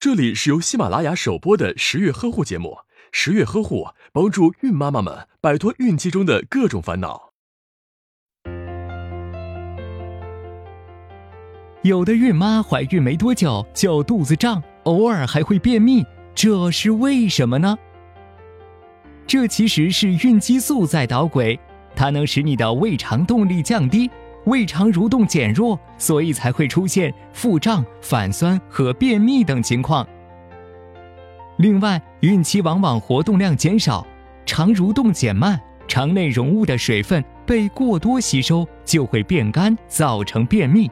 这里是由喜马拉雅首播的十月呵护节目，十月呵护帮助孕妈妈们摆脱孕期中的各种烦恼。有的孕妈怀孕没多久就肚子胀，偶尔还会便秘，这是为什么呢？这其实是孕激素在捣鬼，它能使你的胃肠动力降低。胃肠蠕动减弱，所以才会出现腹胀、反酸和便秘等情况。另外，孕期往往活动量减少，肠蠕动减慢，肠内容物的水分被过多吸收，就会变干，造成便秘。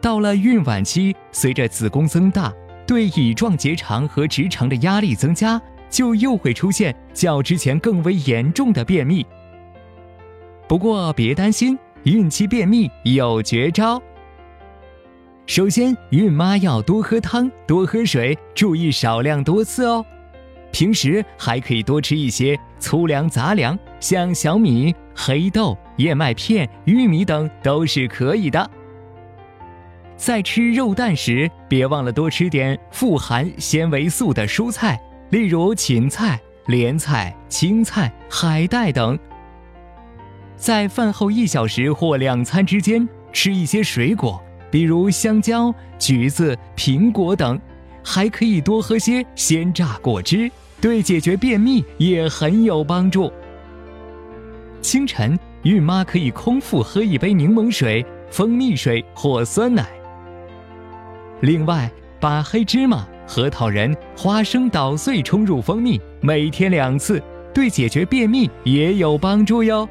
到了孕晚期，随着子宫增大，对乙状结肠和直肠的压力增加，就又会出现较之前更为严重的便秘。不过别担心。孕期便秘有绝招。首先，孕妈要多喝汤、多喝水，注意少量多次哦。平时还可以多吃一些粗粮杂粮，像小米、黑豆、燕麦片、玉米等都是可以的。在吃肉蛋时，别忘了多吃点富含纤维素的蔬菜，例如芹菜、莲菜、青菜、海带等。在饭后一小时或两餐之间吃一些水果，比如香蕉、橘子、苹果等，还可以多喝些鲜榨果汁，对解决便秘也很有帮助。清晨，孕妈可以空腹喝一杯柠檬水、蜂蜜水或酸奶。另外，把黑芝麻、核桃仁、花生捣碎冲入蜂蜜，每天两次，对解决便秘也有帮助哟。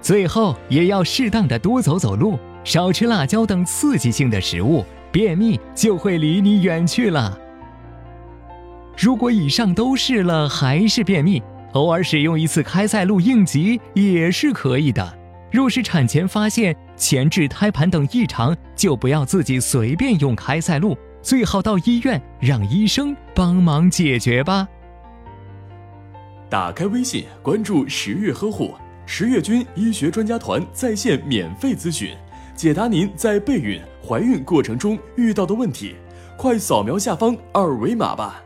最后也要适当的多走走路，少吃辣椒等刺激性的食物，便秘就会离你远去了。如果以上都试了还是便秘，偶尔使用一次开塞露应急也是可以的。若是产前发现前置胎盘等异常，就不要自己随便用开塞露，最好到医院让医生帮忙解决吧。打开微信，关注十月呵护。十月军医学专家团在线免费咨询，解答您在备孕、怀孕过程中遇到的问题，快扫描下方二维码吧。